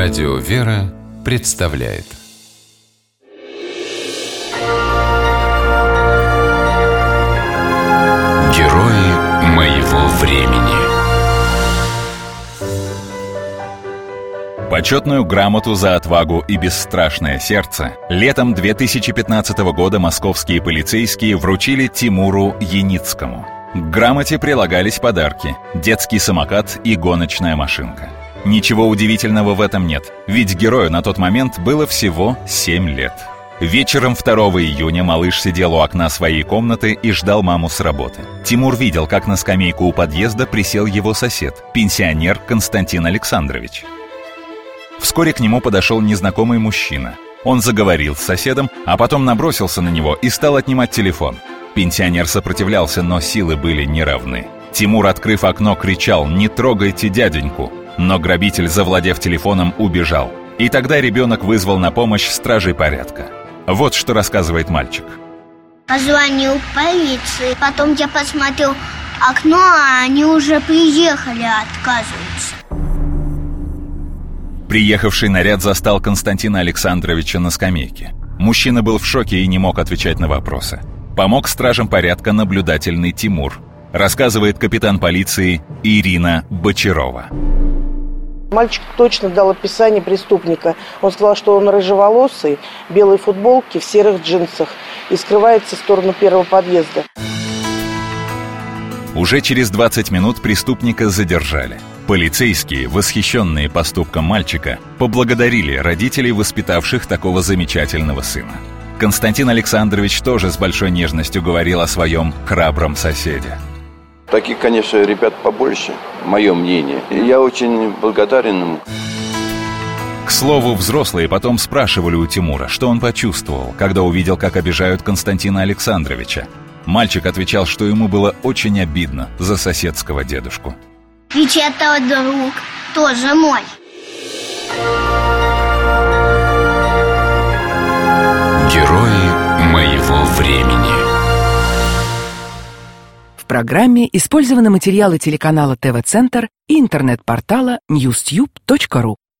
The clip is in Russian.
Радио «Вера» представляет Герои моего времени Почетную грамоту за отвагу и бесстрашное сердце летом 2015 года московские полицейские вручили Тимуру Яницкому. К грамоте прилагались подарки – детский самокат и гоночная машинка. Ничего удивительного в этом нет, ведь герою на тот момент было всего 7 лет. Вечером 2 июня малыш сидел у окна своей комнаты и ждал маму с работы. Тимур видел, как на скамейку у подъезда присел его сосед, пенсионер Константин Александрович. Вскоре к нему подошел незнакомый мужчина. Он заговорил с соседом, а потом набросился на него и стал отнимать телефон. Пенсионер сопротивлялся, но силы были неравны. Тимур, открыв окно, кричал «Не трогайте дяденьку!» Но грабитель, завладев телефоном, убежал. И тогда ребенок вызвал на помощь стражей порядка. Вот что рассказывает мальчик. Позвонил полиции, потом я посмотрел окно, а они уже приехали, отказываются. Приехавший наряд застал Константина Александровича на скамейке. Мужчина был в шоке и не мог отвечать на вопросы. Помог стражам порядка наблюдательный Тимур. Рассказывает капитан полиции Ирина Бочарова. Мальчик точно дал описание преступника. Он сказал, что он рыжеволосый, в белой футболке, в серых джинсах и скрывается в сторону первого подъезда. Уже через 20 минут преступника задержали. Полицейские, восхищенные поступком мальчика, поблагодарили родителей, воспитавших такого замечательного сына. Константин Александрович тоже с большой нежностью говорил о своем храбром соседе. Таких, конечно, ребят побольше, мое мнение. И я очень благодарен ему. К слову, взрослые потом спрашивали у Тимура, что он почувствовал, когда увидел, как обижают Константина Александровича. Мальчик отвечал, что ему было очень обидно за соседского дедушку. Ведь это друг тоже мой. Герои моего времени программе использованы материалы телеканала ТВ-центр и интернет-портала newstube.ru.